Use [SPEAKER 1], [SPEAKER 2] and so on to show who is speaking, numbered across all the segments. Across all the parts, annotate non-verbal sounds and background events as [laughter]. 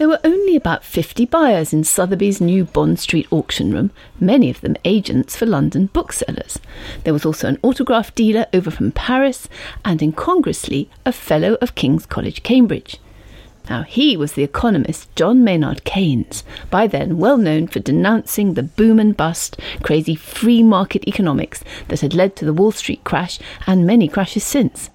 [SPEAKER 1] There were only about 50 buyers in Sotheby's new Bond Street auction room, many of them agents for London booksellers. There was also an autograph dealer over from Paris, and incongruously, a fellow of King's College, Cambridge. Now, he was the economist John Maynard Keynes, by then well known for denouncing the boom and bust, crazy free market economics that had led to the Wall Street crash and many crashes since.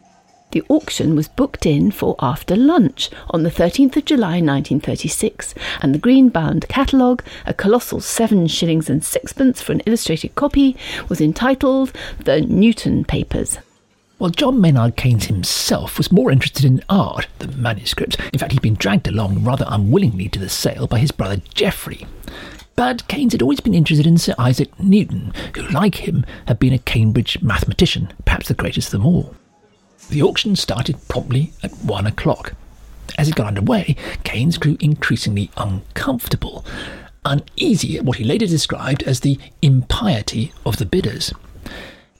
[SPEAKER 1] The auction was booked in for after lunch on the 13th of July 1936, and the green bound catalogue, a colossal seven shillings and sixpence for an illustrated copy, was entitled The Newton Papers.
[SPEAKER 2] While John Maynard Keynes himself was more interested in art than manuscripts. In fact, he'd been dragged along rather unwillingly to the sale by his brother Geoffrey. But Keynes had always been interested in Sir Isaac Newton, who, like him, had been a Cambridge mathematician, perhaps the greatest of them all. The auction started promptly at one o'clock. As it got underway, Keynes grew increasingly uncomfortable, uneasy at what he later described as the impiety of the bidders.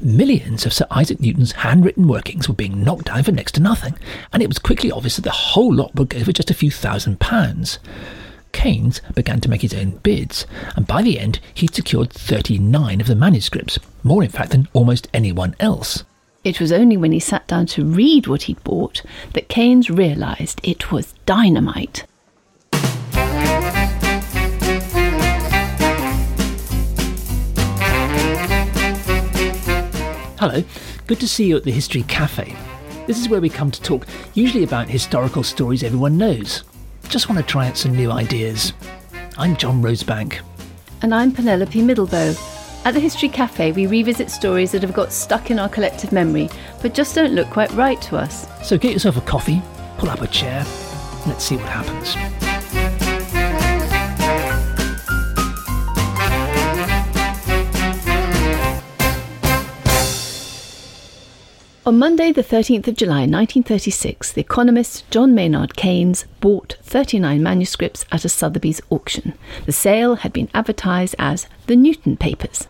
[SPEAKER 2] Millions of Sir Isaac Newton's handwritten workings were being knocked down for next to nothing, and it was quickly obvious that the whole lot would go for just a few thousand pounds. Keynes began to make his own bids, and by the end he'd secured 39 of the manuscripts, more in fact than almost anyone else.
[SPEAKER 1] It was only when he sat down to read what he'd bought that Keynes realised it was dynamite.
[SPEAKER 2] Hello, good to see you at the History Cafe. This is where we come to talk usually about historical stories everyone knows. Just want to try out some new ideas. I'm John Rosebank.
[SPEAKER 1] And I'm Penelope Middlebow. At the History Cafe, we revisit stories that have got stuck in our collective memory, but just don't look quite right to us.
[SPEAKER 2] So get yourself a coffee, pull up a chair, let's see what happens.
[SPEAKER 1] On Monday, the 13th of July 1936, the economist John Maynard Keynes bought 39 manuscripts at a Sotheby's auction. The sale had been advertised as the Newton Papers.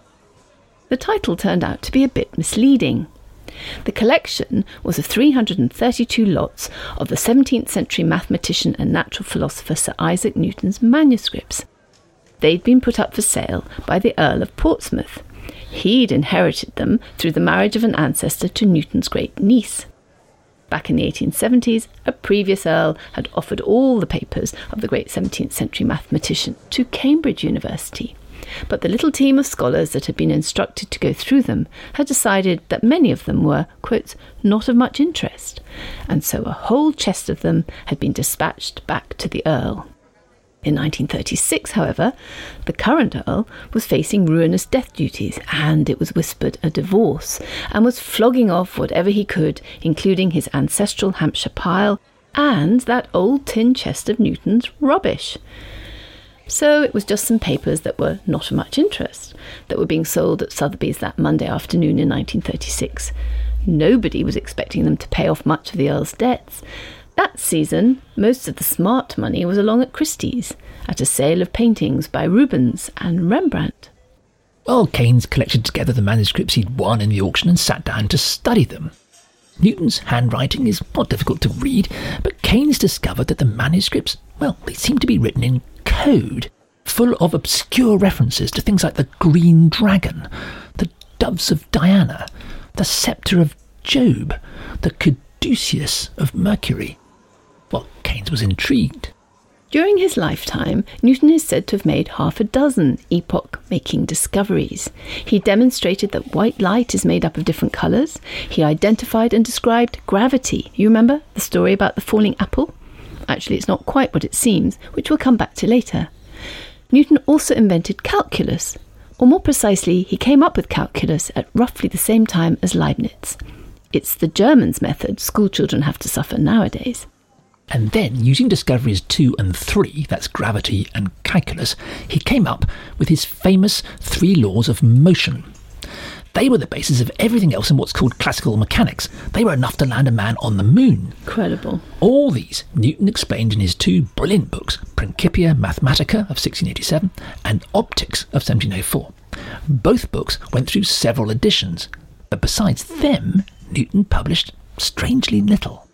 [SPEAKER 1] The title turned out to be a bit misleading. The collection was of 332 lots of the 17th century mathematician and natural philosopher Sir Isaac Newton's manuscripts. They'd been put up for sale by the Earl of Portsmouth. He'd inherited them through the marriage of an ancestor to Newton's great niece. Back in the 1870s, a previous Earl had offered all the papers of the great 17th century mathematician to Cambridge University. But the little team of scholars that had been instructed to go through them had decided that many of them were, quote, not of much interest, and so a whole chest of them had been dispatched back to the Earl. In 1936, however, the current Earl was facing ruinous death duties, and it was whispered a divorce, and was flogging off whatever he could, including his ancestral Hampshire pile and that old tin chest of Newton's rubbish. So it was just some papers that were not of much interest that were being sold at Sotheby's that Monday afternoon in 1936. Nobody was expecting them to pay off much of the Earl's debts. That season, most of the smart money was along at Christie's, at a sale of paintings by Rubens and Rembrandt.
[SPEAKER 2] Well, Keynes collected together the manuscripts he'd won in the auction and sat down to study them. Newton's handwriting is not difficult to read, but Keynes discovered that the manuscripts, well, they seemed to be written in code full of obscure references to things like the Green Dragon, the Doves of Diana, the Sceptre of Job, the Caduceus of Mercury. Well, Keynes was intrigued.
[SPEAKER 1] During his lifetime, Newton is said to have made half a dozen epoch making discoveries. He demonstrated that white light is made up of different colours. He identified and described gravity. You remember the story about the falling apple? Actually, it's not quite what it seems, which we'll come back to later. Newton also invented calculus, or more precisely, he came up with calculus at roughly the same time as Leibniz. It's the German's method schoolchildren have to suffer nowadays.
[SPEAKER 2] And then, using discoveries two and three, that's gravity and calculus, he came up with his famous three laws of motion. They were the basis of everything else in what's called classical mechanics. They were enough to land a man on the moon.
[SPEAKER 1] Incredible.
[SPEAKER 2] All these Newton explained in his two brilliant books, Principia Mathematica of 1687 and Opticks of 1704. Both books went through several editions, but besides them, Newton published strangely little.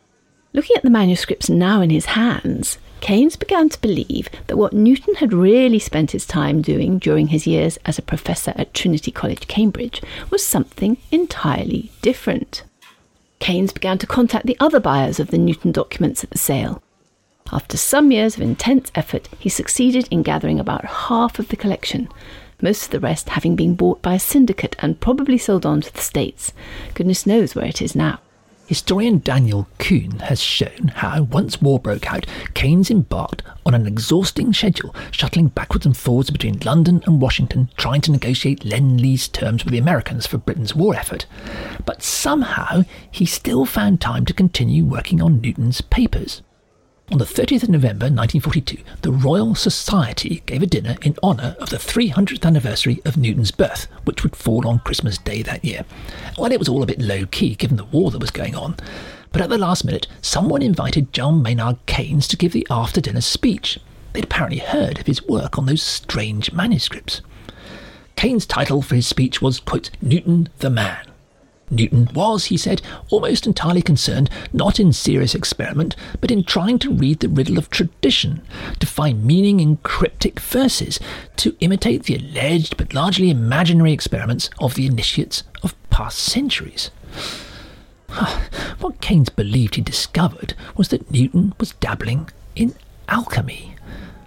[SPEAKER 1] Looking at the manuscripts now in his hands, Keynes began to believe that what Newton had really spent his time doing during his years as a professor at Trinity College, Cambridge, was something entirely different. Keynes began to contact the other buyers of the Newton documents at the sale. After some years of intense effort, he succeeded in gathering about half of the collection, most of the rest having been bought by a syndicate and probably sold on to the States. Goodness knows where it is now.
[SPEAKER 2] Historian Daniel Kuhn has shown how, once war broke out, Keynes embarked on an exhausting schedule, shuttling backwards and forwards between London and Washington, trying to negotiate Lend Lease terms with the Americans for Britain's war effort. But somehow he still found time to continue working on Newton's papers. On the 30th of November 1942, the Royal Society gave a dinner in honour of the 300th anniversary of Newton's birth, which would fall on Christmas Day that year. Well, it was all a bit low key given the war that was going on, but at the last minute, someone invited John Maynard Keynes to give the after dinner speech. They'd apparently heard of his work on those strange manuscripts. Keynes' title for his speech was, quote, Newton the Man. Newton was, he said, almost entirely concerned not in serious experiment, but in trying to read the riddle of tradition, to find meaning in cryptic verses, to imitate the alleged but largely imaginary experiments of the initiates of past centuries. Ah, what Keynes believed he discovered was that Newton was dabbling in alchemy,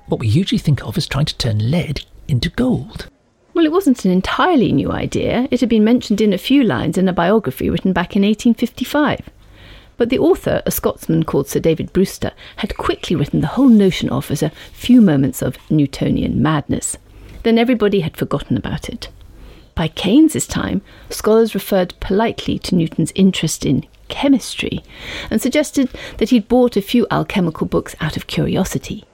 [SPEAKER 2] what we usually think of as trying to turn lead into gold.
[SPEAKER 1] Well, it wasn't an entirely new idea. It had been mentioned in a few lines in a biography written back in 1855. But the author, a Scotsman called Sir David Brewster, had quickly written the whole notion off as a few moments of Newtonian madness. Then everybody had forgotten about it. By Keynes's time, scholars referred politely to Newton's interest in chemistry and suggested that he'd bought a few alchemical books out of curiosity.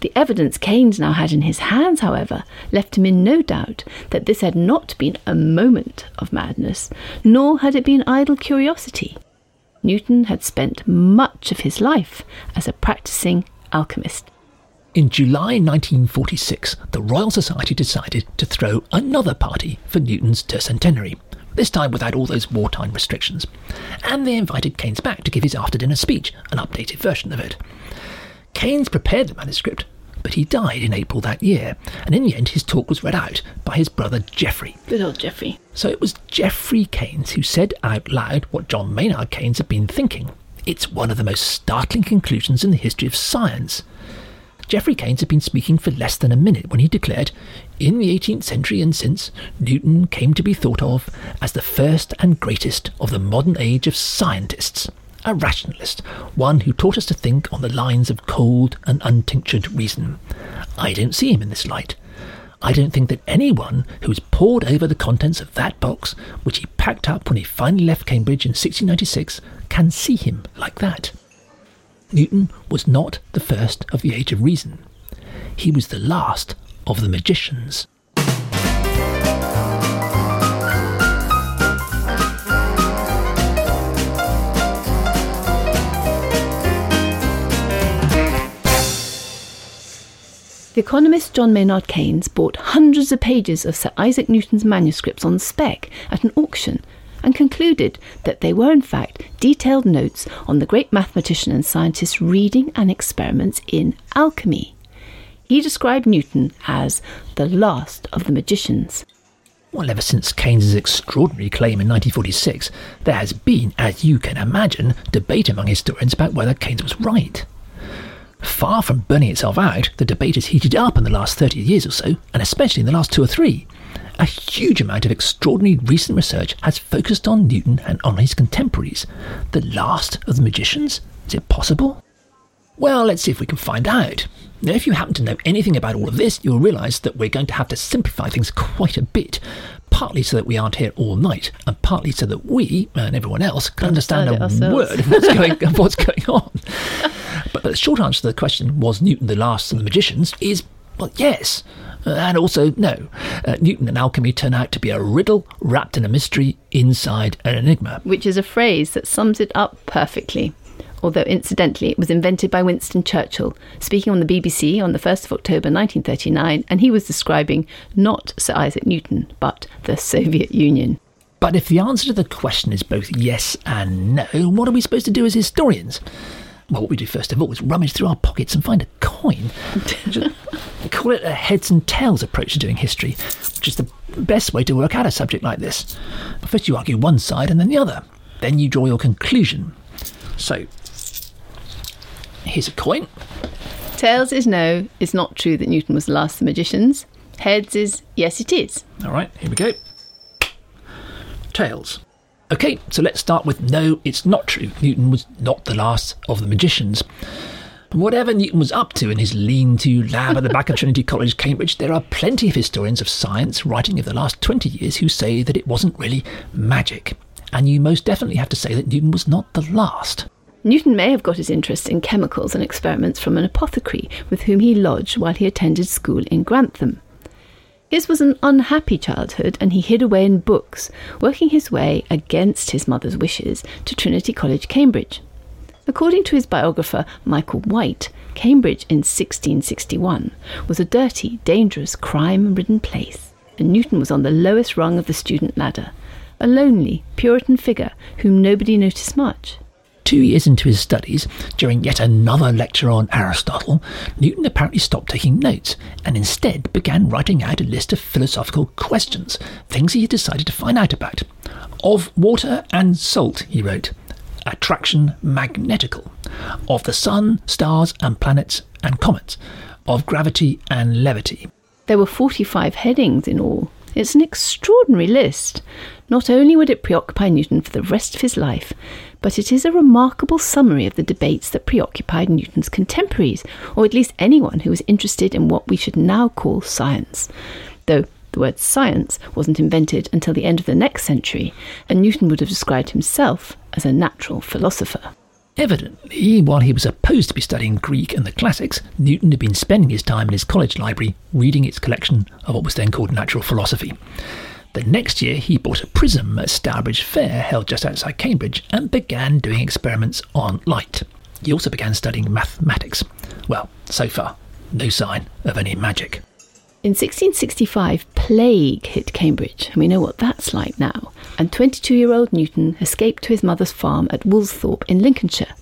[SPEAKER 1] The evidence Keynes now had in his hands, however, left him in no doubt that this had not been a moment of madness, nor had it been idle curiosity. Newton had spent much of his life as a practicing alchemist.
[SPEAKER 2] In July 1946, the Royal Society decided to throw another party for Newton's tercentenary, this time without all those wartime restrictions. And they invited Keynes back to give his after dinner speech, an updated version of it. Keynes prepared the manuscript, but he died in April that year, and in the end his talk was read out by his brother Geoffrey.
[SPEAKER 1] Good old Geoffrey.
[SPEAKER 2] So it was Geoffrey Keynes who said out loud what John Maynard Keynes had been thinking. It's one of the most startling conclusions in the history of science. Geoffrey Keynes had been speaking for less than a minute when he declared, in the 18th century and since, Newton came to be thought of as the first and greatest of the modern age of scientists a rationalist, one who taught us to think on the lines of cold and untinctured reason. I don't see him in this light. I don't think that anyone who has pored over the contents of that box, which he packed up when he finally left Cambridge in 1696, can see him like that. Newton was not the first of the Age of Reason. He was the last of the magicians.
[SPEAKER 1] The economist John Maynard Keynes bought hundreds of pages of Sir Isaac Newton's manuscripts on spec at an auction and concluded that they were in fact detailed notes on the great mathematician and scientist's reading and experiments in alchemy. He described Newton as the last of the magicians.
[SPEAKER 2] Well, ever since Keynes's extraordinary claim in 1946, there has been, as you can imagine, debate among historians about whether Keynes was right. Far from burning itself out, the debate has heated up in the last 30 years or so, and especially in the last two or three. A huge amount of extraordinary recent research has focused on Newton and on his contemporaries. The last of the magicians? Is it possible? Well, let's see if we can find out. Now, if you happen to know anything about all of this, you'll realise that we're going to have to simplify things quite a bit, partly so that we aren't here all night, and partly so that we and everyone else can understand, understand a word of what's going, of what's going on. But, [laughs] but the short answer to the question, was Newton the last of the magicians, is well, yes. Uh, and also, no. Uh, Newton and alchemy turn out to be a riddle wrapped in a mystery inside an enigma.
[SPEAKER 1] Which is a phrase that sums it up perfectly. Although, incidentally, it was invented by Winston Churchill, speaking on the BBC on the 1st of October 1939, and he was describing not Sir Isaac Newton, but the Soviet Union.
[SPEAKER 2] But if the answer to the question is both yes and no, what are we supposed to do as historians? well, what we do first of all is rummage through our pockets and find a coin. [laughs] call it a heads and tails approach to doing history, which is the best way to work out a subject like this. First, you argue one side and then the other. Then you draw your conclusion. So, here's a coin.
[SPEAKER 1] Tails is no, it's not true that Newton was the last of the magicians. Heads is yes, it is.
[SPEAKER 2] All right, here we go. Tails. Okay, so let's start with no, it's not true. Newton was not the last of the magicians. Whatever Newton was up to in his lean to lab at the back of [laughs] Trinity College, Cambridge, there are plenty of historians of science writing of the last 20 years who say that it wasn't really magic. And you most definitely have to say that Newton was not the last.
[SPEAKER 1] Newton may have got his interest in chemicals and experiments from an apothecary with whom he lodged while he attended school in Grantham. His was an unhappy childhood, and he hid away in books, working his way against his mother's wishes to Trinity College, Cambridge. According to his biographer, Michael White, Cambridge in 1661 was a dirty, dangerous, crime ridden place, and Newton was on the lowest rung of the student ladder, a lonely, Puritan figure whom nobody noticed much.
[SPEAKER 2] Two years into his studies, during yet another lecture on Aristotle, Newton apparently stopped taking notes and instead began writing out a list of philosophical questions, things he had decided to find out about. Of water and salt, he wrote, attraction magnetical, of the sun, stars and planets and comets, of gravity and levity.
[SPEAKER 1] There were 45 headings in all. It's an extraordinary list. Not only would it preoccupy Newton for the rest of his life, but it is a remarkable summary of the debates that preoccupied Newton's contemporaries, or at least anyone who was interested in what we should now call science. Though the word science wasn't invented until the end of the next century, and Newton would have described himself as a natural philosopher.
[SPEAKER 2] Evidently, while he was supposed to be studying Greek and the classics, Newton had been spending his time in his college library reading its collection of what was then called natural philosophy. The next year, he bought a prism at Stourbridge Fair, held just outside Cambridge, and began doing experiments on light. He also began studying mathematics. Well, so far, no sign of any magic.
[SPEAKER 1] In 1665, plague hit Cambridge, and we know what that's like now. And 22 year old Newton escaped to his mother's farm at Woolsthorpe in Lincolnshire.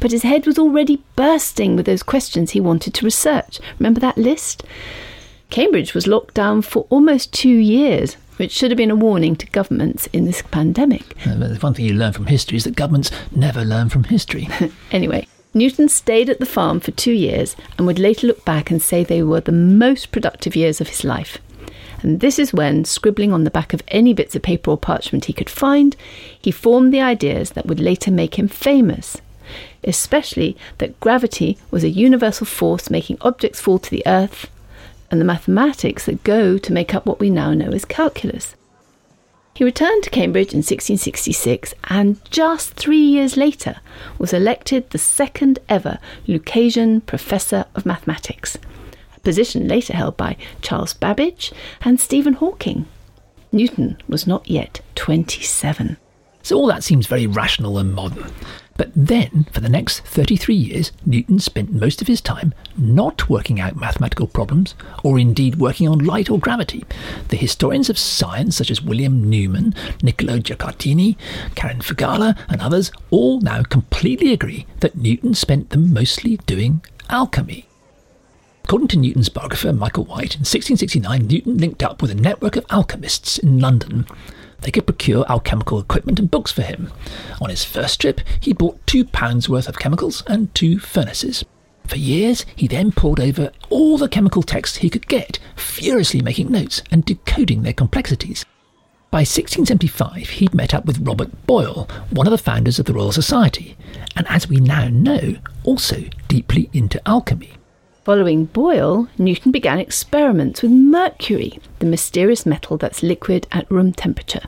[SPEAKER 1] But his head was already bursting with those questions he wanted to research. Remember that list? Cambridge was locked down for almost two years, which should have been a warning to governments in this pandemic.
[SPEAKER 2] Uh, the one thing you learn from history is that governments never learn from history. [laughs]
[SPEAKER 1] anyway, Newton stayed at the farm for two years and would later look back and say they were the most productive years of his life. And this is when, scribbling on the back of any bits of paper or parchment he could find, he formed the ideas that would later make him famous. Especially that gravity was a universal force making objects fall to the earth, and the mathematics that go to make up what we now know as calculus. He returned to Cambridge in 1666 and just three years later was elected the second ever Lucasian Professor of Mathematics, a position later held by Charles Babbage and Stephen Hawking. Newton was not yet 27.
[SPEAKER 2] So all that seems very rational and modern. But then, for the next 33 years, Newton spent most of his time not working out mathematical problems, or indeed working on light or gravity. The historians of science, such as William Newman, Niccolo Guicciardini, Karen Figala, and others, all now completely agree that Newton spent them mostly doing alchemy. According to Newton's biographer Michael White, in 1669 Newton linked up with a network of alchemists in London they could procure alchemical equipment and books for him. On his first trip, he bought two pounds worth of chemicals and two furnaces. For years, he then pored over all the chemical texts he could get, furiously making notes and decoding their complexities. By 1675, he'd met up with Robert Boyle, one of the founders of the Royal Society, and as we now know, also deeply into alchemy.
[SPEAKER 1] Following Boyle, Newton began experiments with mercury, the mysterious metal that's liquid at room temperature.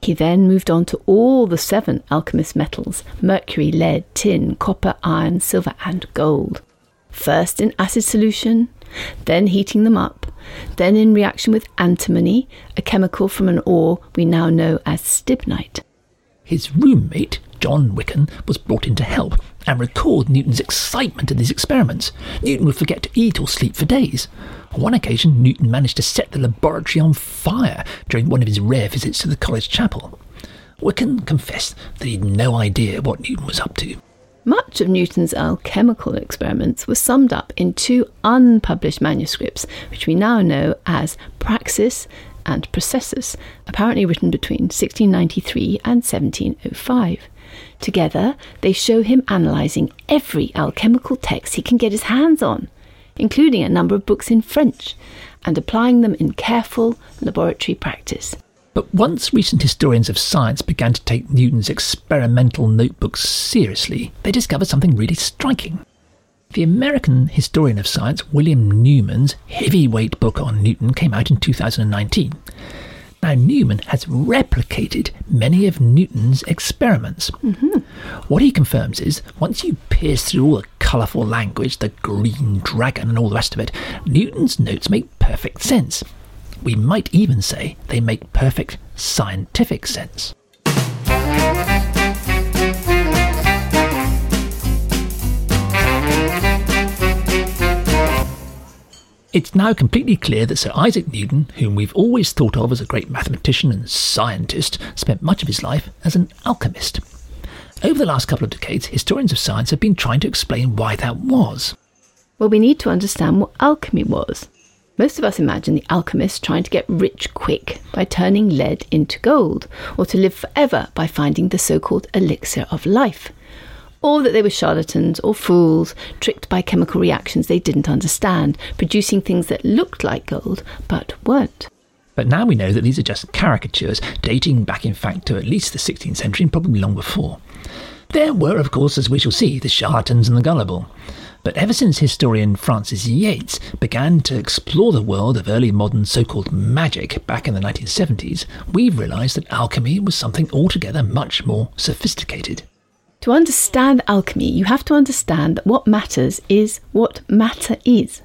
[SPEAKER 1] He then moved on to all the seven alchemist metals mercury, lead, tin, copper, iron, silver, and gold. First in acid solution, then heating them up, then in reaction with antimony, a chemical from an ore we now know as stibnite.
[SPEAKER 2] His roommate, John Wickins, was brought in to help and record Newton's excitement at these experiments. Newton would forget to eat or sleep for days. On one occasion, Newton managed to set the laboratory on fire during one of his rare visits to the college chapel. Wickins confessed that he had no idea what Newton was up to.
[SPEAKER 1] Much of Newton's alchemical experiments were summed up in two unpublished manuscripts, which we now know as Praxis and Processus, apparently written between 1693 and 1705. Together, they show him analysing every alchemical text he can get his hands on, including a number of books in French, and applying them in careful laboratory practice.
[SPEAKER 2] But once recent historians of science began to take Newton's experimental notebooks seriously, they discovered something really striking. The American historian of science William Newman's heavyweight book on Newton came out in 2019. Now, Newman has replicated many of Newton's experiments.
[SPEAKER 1] Mm-hmm.
[SPEAKER 2] What he confirms is once you pierce through all the colourful language, the green dragon, and all the rest of it, Newton's notes make perfect sense. We might even say they make perfect scientific sense. It's now completely clear that Sir Isaac Newton, whom we've always thought of as a great mathematician and scientist, spent much of his life as an alchemist. Over the last couple of decades, historians of science have been trying to explain why that was.
[SPEAKER 1] Well, we need to understand what alchemy was. Most of us imagine the alchemist trying to get rich quick by turning lead into gold, or to live forever by finding the so called elixir of life. Or that they were charlatans or fools, tricked by chemical reactions they didn't understand, producing things that looked like gold but weren't.
[SPEAKER 2] But now we know that these are just caricatures, dating back in fact to at least the 16th century and probably long before. There were, of course, as we shall see, the charlatans and the gullible. But ever since historian Frances Yates began to explore the world of early modern so called magic back in the 1970s, we've realised that alchemy was something altogether much more sophisticated.
[SPEAKER 1] To understand alchemy, you have to understand that what matters is what matter is.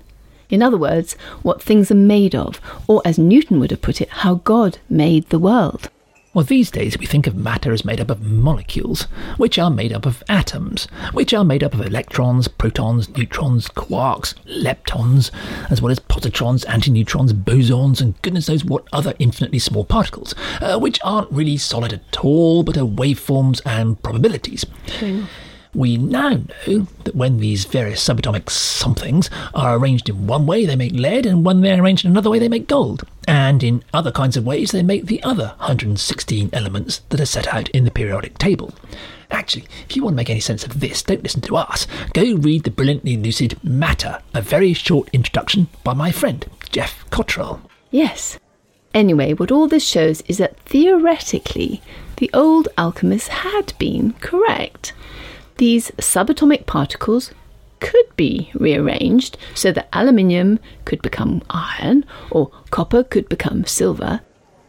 [SPEAKER 1] In other words, what things are made of, or as Newton would have put it, how God made the world.
[SPEAKER 2] Well, these days we think of matter as made up of molecules, which are made up of atoms, which are made up of electrons, protons, neutrons, quarks, leptons, as well as positrons, antineutrons, bosons, and goodness knows what other infinitely small particles, uh, which aren't really solid at all, but are waveforms and probabilities.
[SPEAKER 1] True.
[SPEAKER 2] We now know that when these various subatomic somethings are arranged in one way, they make lead, and when they're arranged in another way, they make gold. And in other kinds of ways, they make the other 116 elements that are set out in the periodic table. Actually, if you want to make any sense of this, don't listen to us. Go read the brilliantly lucid Matter, a very short introduction by my friend, Geoff Cottrell.
[SPEAKER 1] Yes. Anyway, what all this shows is that theoretically, the old alchemists had been correct these subatomic particles could be rearranged so that aluminium could become iron or copper could become silver.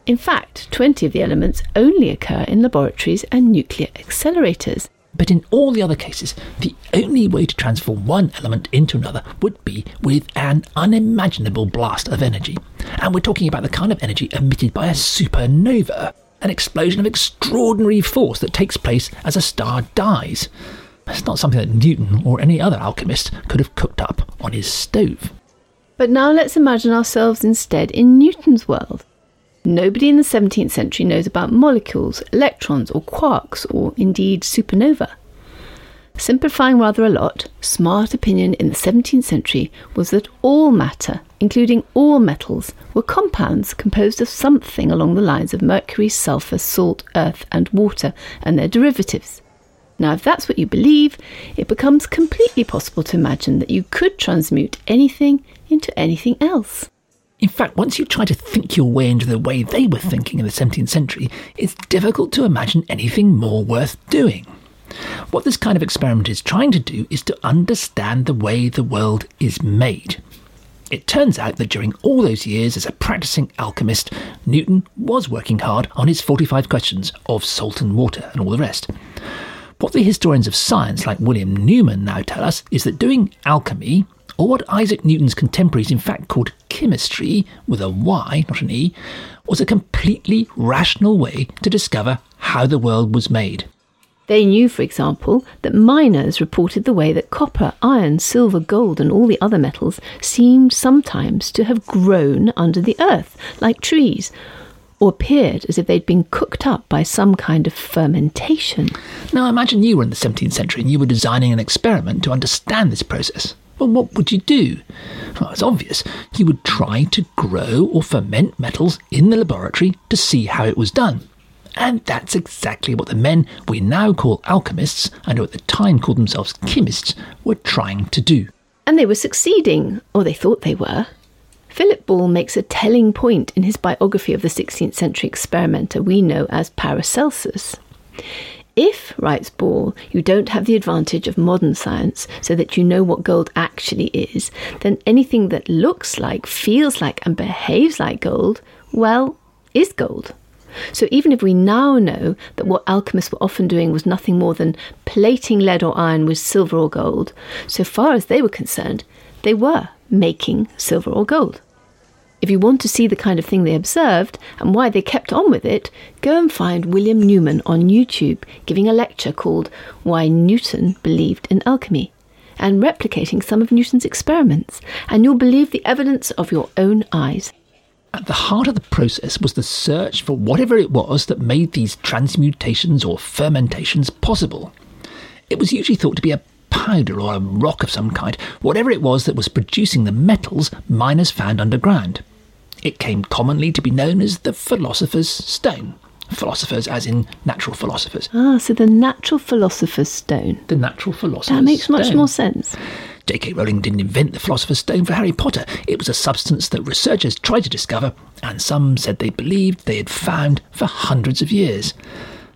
[SPEAKER 1] In fact, 20 of the elements only occur in laboratories and nuclear accelerators.
[SPEAKER 2] But in all the other cases, the only way to transform one element into another would be with an unimaginable blast of energy. And we're talking about the kind of energy emitted by a supernova an explosion of extraordinary force that takes place as a star dies. It's not something that Newton or any other alchemist could have cooked up on his stove.
[SPEAKER 1] But now let's imagine ourselves instead in Newton's world. Nobody in the 17th century knows about molecules, electrons, or quarks, or indeed supernova. Simplifying rather a lot, smart opinion in the 17th century was that all matter, including all metals, were compounds composed of something along the lines of mercury, sulfur, salt, earth, and water, and their derivatives. Now, if that's what you believe, it becomes completely possible to imagine that you could transmute anything into anything else.
[SPEAKER 2] In fact, once you try to think your way into the way they were thinking in the 17th century, it's difficult to imagine anything more worth doing. What this kind of experiment is trying to do is to understand the way the world is made. It turns out that during all those years as a practicing alchemist, Newton was working hard on his 45 questions of salt and water and all the rest. What the historians of science like William Newman now tell us is that doing alchemy, or what Isaac Newton's contemporaries in fact called chemistry, with a Y, not an E, was a completely rational way to discover how the world was made.
[SPEAKER 1] They knew, for example, that miners reported the way that copper, iron, silver, gold, and all the other metals seemed sometimes to have grown under the earth, like trees, or appeared as if they'd been cooked up by some kind of fermentation.
[SPEAKER 2] Now, imagine you were in the 17th century and you were designing an experiment to understand this process. Well, what would you do? Well, it's obvious. You would try to grow or ferment metals in the laboratory to see how it was done. And that's exactly what the men we now call alchemists, and who at the time called themselves chemists, were trying to do.
[SPEAKER 1] And they were succeeding, or they thought they were. Philip Ball makes a telling point in his biography of the 16th century experimenter we know as Paracelsus. If, writes Ball, you don't have the advantage of modern science so that you know what gold actually is, then anything that looks like, feels like, and behaves like gold, well, is gold. So even if we now know that what alchemists were often doing was nothing more than plating lead or iron with silver or gold, so far as they were concerned, they were making silver or gold. If you want to see the kind of thing they observed and why they kept on with it, go and find William Newman on YouTube giving a lecture called Why Newton Believed in Alchemy and replicating some of Newton's experiments, and you'll believe the evidence of your own eyes.
[SPEAKER 2] At the heart of the process was the search for whatever it was that made these transmutations or fermentations possible. It was usually thought to be a powder or a rock of some kind, whatever it was that was producing the metals miners found underground. It came commonly to be known as the philosopher's stone. Philosophers, as in natural philosophers.
[SPEAKER 1] Ah, so the natural philosopher's stone.
[SPEAKER 2] The natural philosopher's
[SPEAKER 1] That makes much
[SPEAKER 2] stone.
[SPEAKER 1] more sense.
[SPEAKER 2] J.K. Rowling didn't invent the Philosopher's Stone for Harry Potter. It was a substance that researchers tried to discover, and some said they believed they had found for hundreds of years.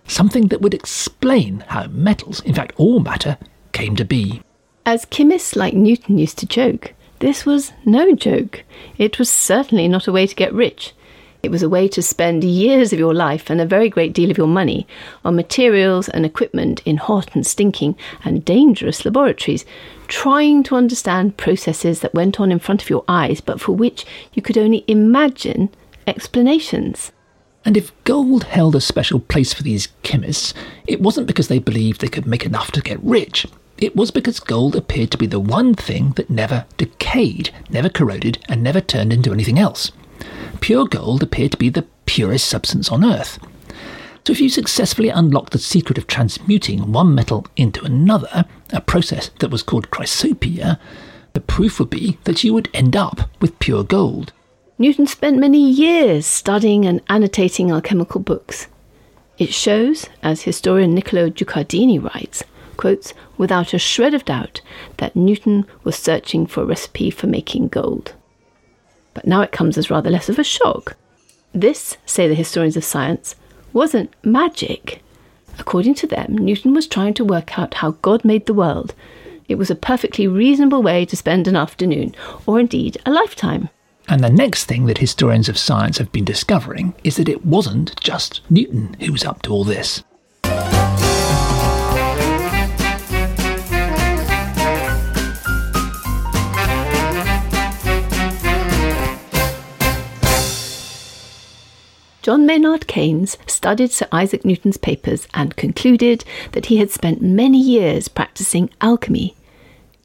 [SPEAKER 2] Something that would explain how metals, in fact all matter, came to be.
[SPEAKER 1] As chemists like Newton used to joke, this was no joke. It was certainly not a way to get rich. It was a way to spend years of your life and a very great deal of your money on materials and equipment in hot and stinking and dangerous laboratories, trying to understand processes that went on in front of your eyes but for which you could only imagine explanations.
[SPEAKER 2] And if gold held a special place for these chemists, it wasn't because they believed they could make enough to get rich. It was because gold appeared to be the one thing that never decayed, never corroded, and never turned into anything else. Pure gold appeared to be the purest substance on earth. So if you successfully unlocked the secret of transmuting one metal into another, a process that was called chrysopoeia, the proof would be that you would end up with pure gold.
[SPEAKER 1] Newton spent many years studying and annotating alchemical books. It shows, as historian Niccolo Guicciardini writes, quotes, without a shred of doubt that Newton was searching for a recipe for making gold. But now it comes as rather less of a shock. This, say the historians of science, wasn't magic. According to them, Newton was trying to work out how God made the world. It was a perfectly reasonable way to spend an afternoon, or indeed a lifetime.
[SPEAKER 2] And the next thing that historians of science have been discovering is that it wasn't just Newton who was up to all this.
[SPEAKER 1] John Maynard Keynes studied Sir Isaac Newton's papers and concluded that he had spent many years practicing alchemy.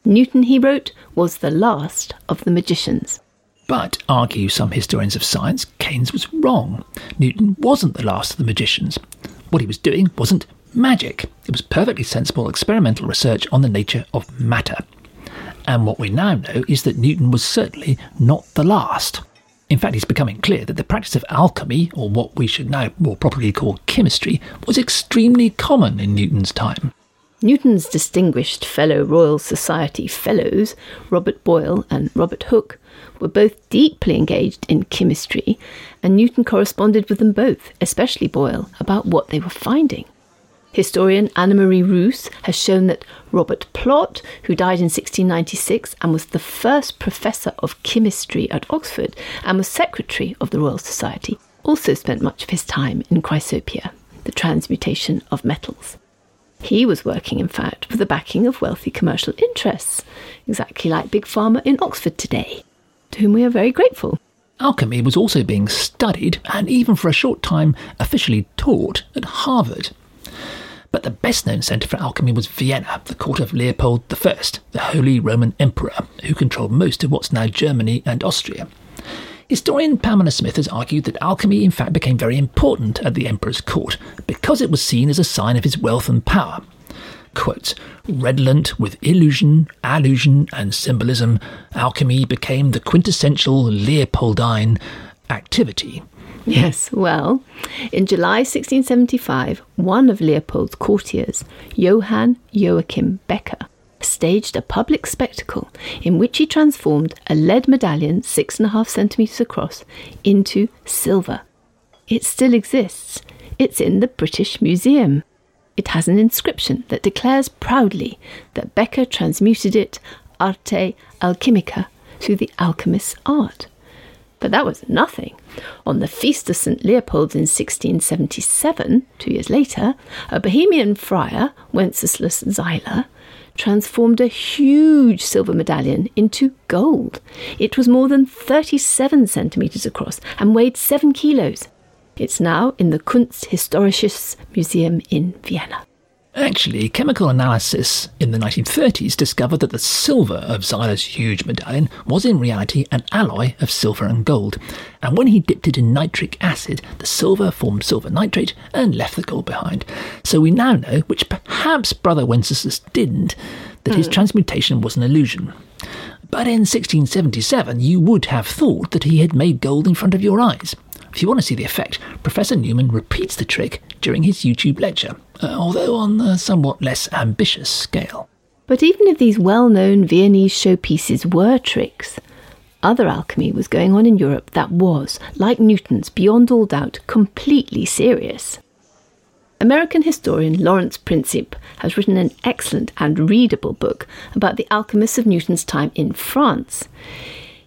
[SPEAKER 1] Newton, he wrote, was the last of the magicians.
[SPEAKER 2] But, argue some historians of science, Keynes was wrong. Newton wasn't the last of the magicians. What he was doing wasn't magic, it was perfectly sensible experimental research on the nature of matter. And what we now know is that Newton was certainly not the last. In fact, it's becoming clear that the practice of alchemy, or what we should now more properly call chemistry, was extremely common in Newton's time.
[SPEAKER 1] Newton's distinguished fellow Royal Society Fellows, Robert Boyle and Robert Hooke, were both deeply engaged in chemistry, and Newton corresponded with them both, especially Boyle, about what they were finding. Historian Anna Marie Roos has shown that Robert Plot, who died in 1696 and was the first professor of chemistry at Oxford and was secretary of the Royal Society, also spent much of his time in chrysopoeia, the transmutation of metals. He was working, in fact, with the backing of wealthy commercial interests, exactly like Big Pharma in Oxford today, to whom we are very grateful.
[SPEAKER 2] Alchemy was also being studied and even for a short time officially taught at Harvard. But the best known centre for alchemy was Vienna, the court of Leopold I, the Holy Roman Emperor, who controlled most of what's now Germany and Austria. Historian Pamela Smith has argued that alchemy in fact became very important at the emperor's court because it was seen as a sign of his wealth and power. Quote, redolent with illusion, allusion, and symbolism, alchemy became the quintessential Leopoldine activity.
[SPEAKER 1] Yes, well, in July 1675, one of Leopold's courtiers, Johann Joachim Becher, staged a public spectacle in which he transformed a lead medallion six and a half centimetres across into silver. It still exists. It's in the British Museum. It has an inscription that declares proudly that Becher transmuted it arte alchimica through the alchemist's art. But that was nothing. On the Feast of St. Leopold in 1677, two years later, a Bohemian friar, Wenceslas Zeiller, transformed a huge silver medallion into gold. It was more than 37 centimetres across and weighed 7 kilos. It's now in the Kunsthistorisches Museum in Vienna.
[SPEAKER 2] Actually, chemical analysis in the 1930s discovered that the silver of Zeiller's huge medallion was in reality an alloy of silver and gold, and when he dipped it in nitric acid, the silver formed silver nitrate and left the gold behind. So we now know, which perhaps Brother Wenceslas didn't, that mm. his hmm. transmutation was an illusion. But in 1677, you would have thought that he had made gold in front of your eyes. If you want to see the effect, Professor Newman repeats the trick during his YouTube lecture, uh, although on a somewhat less ambitious scale.
[SPEAKER 1] But even if these well known Viennese showpieces were tricks, other alchemy was going on in Europe that was, like Newton's, beyond all doubt, completely serious. American historian Lawrence Principe has written an excellent and readable book about the alchemists of Newton's time in France.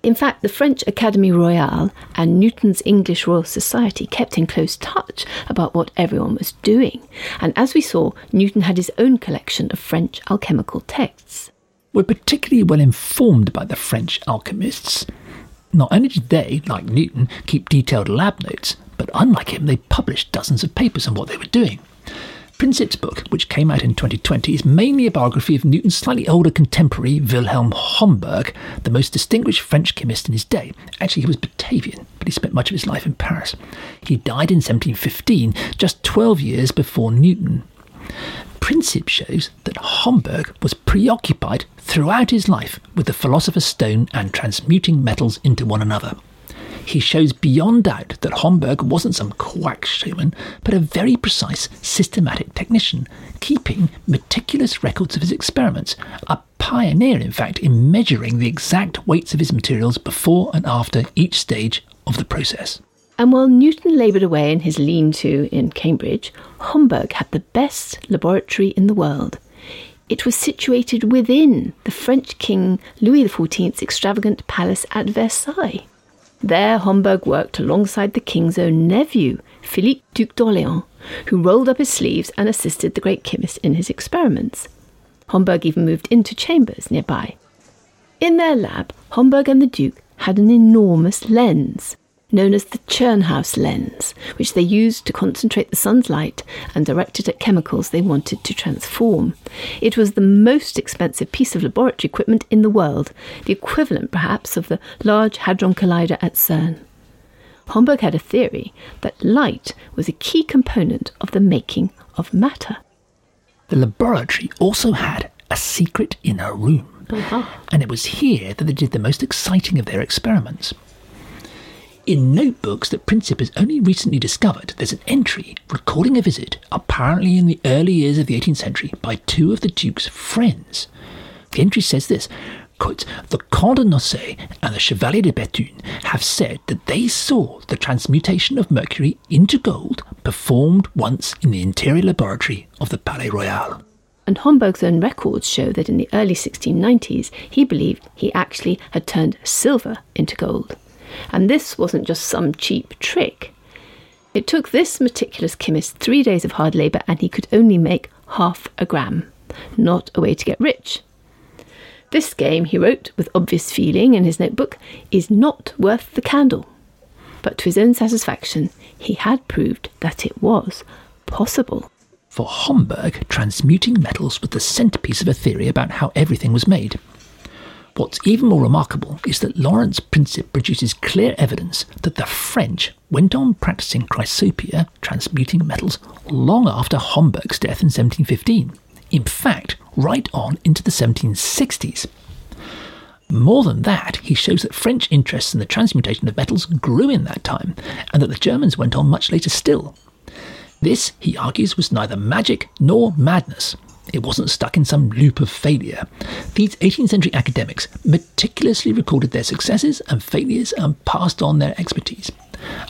[SPEAKER 1] In fact, the French Académie Royale and Newton's English Royal Society kept in close touch about what everyone was doing. And as we saw, Newton had his own collection of French alchemical texts.
[SPEAKER 2] We're particularly well informed by the French alchemists. Not only did they, like Newton, keep detailed lab notes, but unlike him, they published dozens of papers on what they were doing. Principe's book, which came out in 2020, is mainly a biography of Newton's slightly older contemporary Wilhelm Homberg, the most distinguished French chemist in his day. Actually, he was Batavian, but he spent much of his life in Paris. He died in 1715, just 12 years before Newton. Principe shows that Homberg was preoccupied throughout his life with the philosopher's stone and transmuting metals into one another he shows beyond doubt that Homberg wasn't some quack showman, but a very precise, systematic technician, keeping meticulous records of his experiments, a pioneer, in fact, in measuring the exact weights of his materials before and after each stage of the process.
[SPEAKER 1] And while Newton laboured away in his lean to in Cambridge, Homberg had the best laboratory in the world. It was situated within the French King Louis XIV's extravagant palace at Versailles. There, Homberg worked alongside the king's own nephew, Philippe Duc d'Orléans, who rolled up his sleeves and assisted the great chemist in his experiments. Homberg even moved into chambers nearby. In their lab, Homberg and the Duke had an enormous lens known as the Tschirnhaus lens, which they used to concentrate the sun's light and direct it at chemicals they wanted to transform. It was the most expensive piece of laboratory equipment in the world, the equivalent perhaps of the Large Hadron Collider at CERN. Homberg had a theory that light was a key component of the making of matter.
[SPEAKER 2] The laboratory also had a secret inner room, uh-huh. and it was here that they did the most exciting of their experiments. In notebooks that Principe has only recently discovered, there's an entry recording a visit, apparently in the early years of the 18th century, by two of the Duke's friends. The entry says this quote, The Condorcet and the Chevalier de Bethune have said that they saw the transmutation of mercury into gold performed once in the interior laboratory of the Palais Royal.
[SPEAKER 1] And Homberg's own records show that in the early 1690s he believed he actually had turned silver into gold. And this wasn't just some cheap trick. It took this meticulous chemist three days of hard labour and he could only make half a gram. Not a way to get rich. This game, he wrote with obvious feeling in his notebook, is not worth the candle. But to his own satisfaction, he had proved that it was possible.
[SPEAKER 2] For Homberg, transmuting metals was the centrepiece of a theory about how everything was made. What's even more remarkable is that Lawrence Principe produces clear evidence that the French went on practicing chrysopoeia, transmuting metals, long after Homberg's death in 1715. In fact, right on into the 1760s. More than that, he shows that French interest in the transmutation of metals grew in that time, and that the Germans went on much later still. This, he argues, was neither magic nor madness. It wasn't stuck in some loop of failure. These 18th century academics meticulously recorded their successes and failures and passed on their expertise.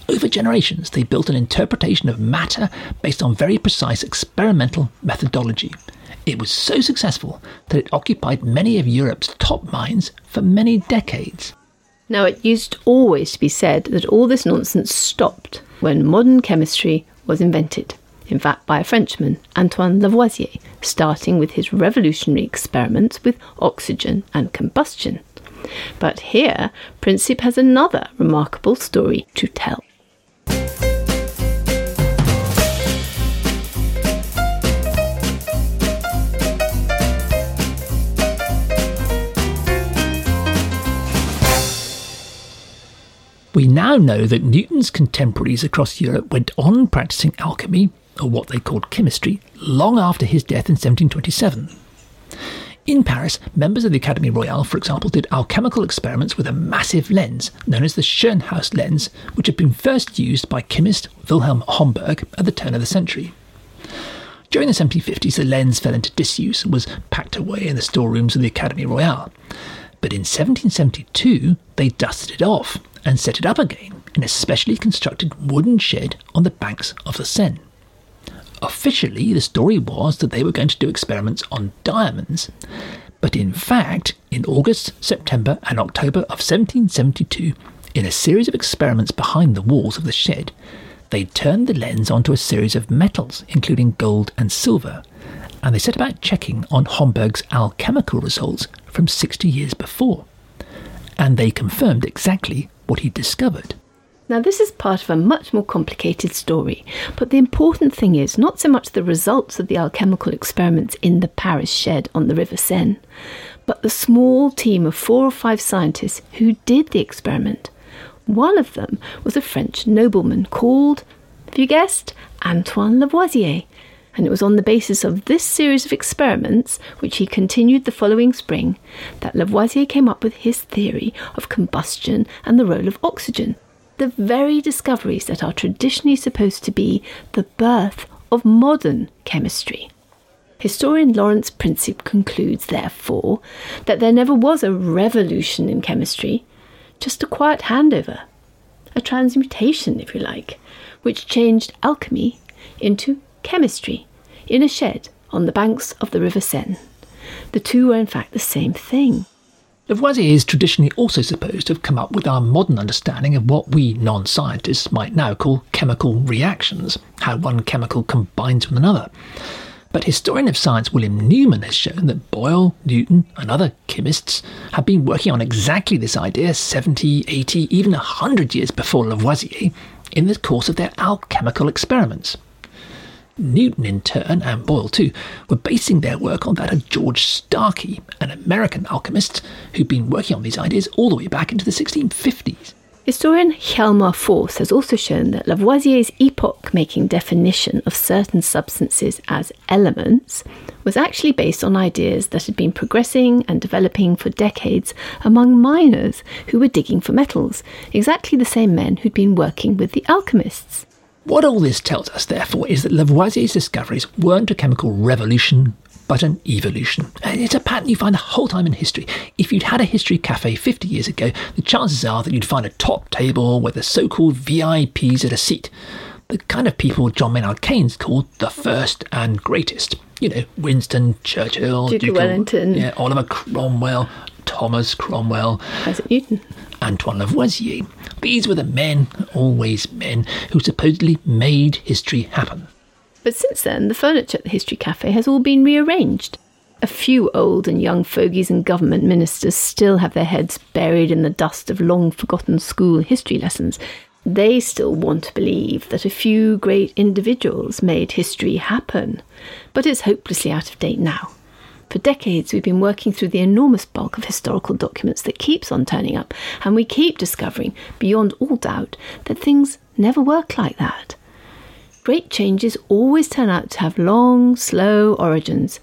[SPEAKER 2] Over generations, they built an interpretation of matter based on very precise experimental methodology. It was so successful that it occupied many of Europe's top minds for many decades.
[SPEAKER 1] Now, it used always to be said that all this nonsense stopped when modern chemistry was invented in fact by a Frenchman, Antoine Lavoisier, starting with his revolutionary experiments with oxygen and combustion. But here, Principe has another remarkable story to tell.
[SPEAKER 2] We now know that Newton's contemporaries across Europe went on practicing alchemy or what they called chemistry, long after his death in 1727. In Paris, members of the Académie Royale, for example, did alchemical experiments with a massive lens known as the Tschirnhaus lens, which had been first used by chemist Wilhelm Homberg at the turn of the century. During the 1750s, the lens fell into disuse and was packed away in the storerooms of the Académie Royale. But in 1772, they dusted it off and set it up again in a specially constructed wooden shed on the banks of the Seine. Officially, the story was that they were going to do experiments on diamonds, but in fact, in August, September, and October of 1772, in a series of experiments behind the walls of the shed, they turned the lens onto a series of metals, including gold and silver, and they set about checking on Homberg's alchemical results from 60 years before. And they confirmed exactly what he'd discovered.
[SPEAKER 1] Now, this is part of a much more complicated story, but the important thing is not so much the results of the alchemical experiments in the Paris shed on the River Seine, but the small team of four or five scientists who did the experiment. One of them was a French nobleman called, have you guessed, Antoine Lavoisier. And it was on the basis of this series of experiments, which he continued the following spring, that Lavoisier came up with his theory of combustion and the role of oxygen the very discoveries that are traditionally supposed to be the birth of modern chemistry. Historian Lawrence Principe concludes, therefore, that there never was a revolution in chemistry, just a quiet handover, a transmutation, if you like, which changed alchemy into chemistry in a shed on the banks of the River Seine. The two were, in fact, the same thing.
[SPEAKER 2] Lavoisier is traditionally also supposed to have come up with our modern understanding of what we non scientists might now call chemical reactions, how one chemical combines with another. But historian of science William Newman has shown that Boyle, Newton, and other chemists have been working on exactly this idea 70, 80, even 100 years before Lavoisier in the course of their alchemical experiments. Newton, in turn, and Boyle too, were basing their work on that of George Starkey, an American alchemist who'd been working on these ideas all the way back into the 1650s.
[SPEAKER 1] Historian Hjalmar Fors has also shown that Lavoisier's epoch making definition of certain substances as elements was actually based on ideas that had been progressing and developing for decades among miners who were digging for metals, exactly the same men who'd been working with the alchemists.
[SPEAKER 2] What all this tells us, therefore, is that Lavoisier's discoveries weren't a chemical revolution, but an evolution. And it's a pattern you find the whole time in history. If you'd had a history cafe 50 years ago, the chances are that you'd find a top table with the so called VIPs at a seat. The kind of people John Maynard Keynes called the first and greatest. You know, Winston Churchill,
[SPEAKER 1] Duke, Duke of Wellington,
[SPEAKER 2] yeah, Oliver Cromwell, Thomas Cromwell,
[SPEAKER 1] Isaac Newton,
[SPEAKER 2] Antoine Lavoisier. These were the men, always men, who supposedly made history happen.
[SPEAKER 1] But since then, the furniture at the History Cafe has all been rearranged. A few old and young fogies and government ministers still have their heads buried in the dust of long forgotten school history lessons. They still want to believe that a few great individuals made history happen, but it's hopelessly out of date now. For decades, we've been working through the enormous bulk of historical documents that keeps on turning up, and we keep discovering, beyond all doubt, that things never work like that. Great changes always turn out to have long, slow origins.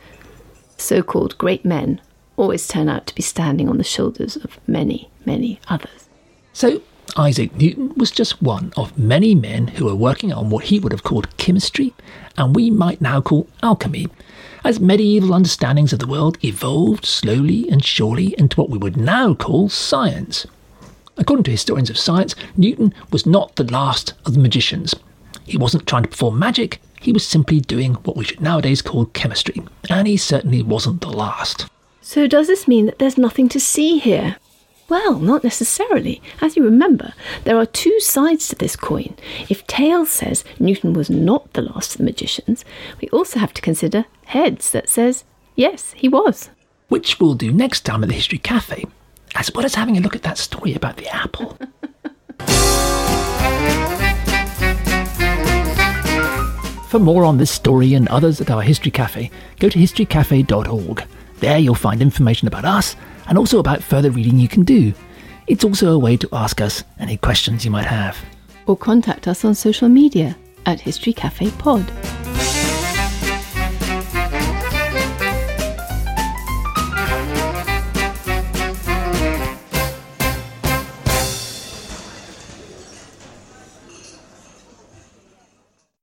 [SPEAKER 1] So called great men always turn out to be standing on the shoulders of many, many others.
[SPEAKER 2] So, Isaac Newton was just one of many men who were working on what he would have called chemistry, and we might now call alchemy, as medieval understandings of the world evolved slowly and surely into what we would now call science. According to historians of science, Newton was not the last of the magicians. He wasn't trying to perform magic, he was simply doing what we should nowadays call chemistry, and he certainly wasn't the last.
[SPEAKER 1] So, does this mean that there's nothing to see here? Well, not necessarily. As you remember, there are two sides to this coin. If tails says Newton was not the last of the magicians, we also have to consider heads that says yes, he was.
[SPEAKER 2] Which we'll do next time at the History Cafe, as well as having a look at that story about the apple. [laughs] For more on this story and others at our History Cafe, go to historycafe.org. There you'll find information about us and also about further reading you can do. It's also a way to ask us any questions you might have.
[SPEAKER 1] Or contact us on social media at History Cafe Pod.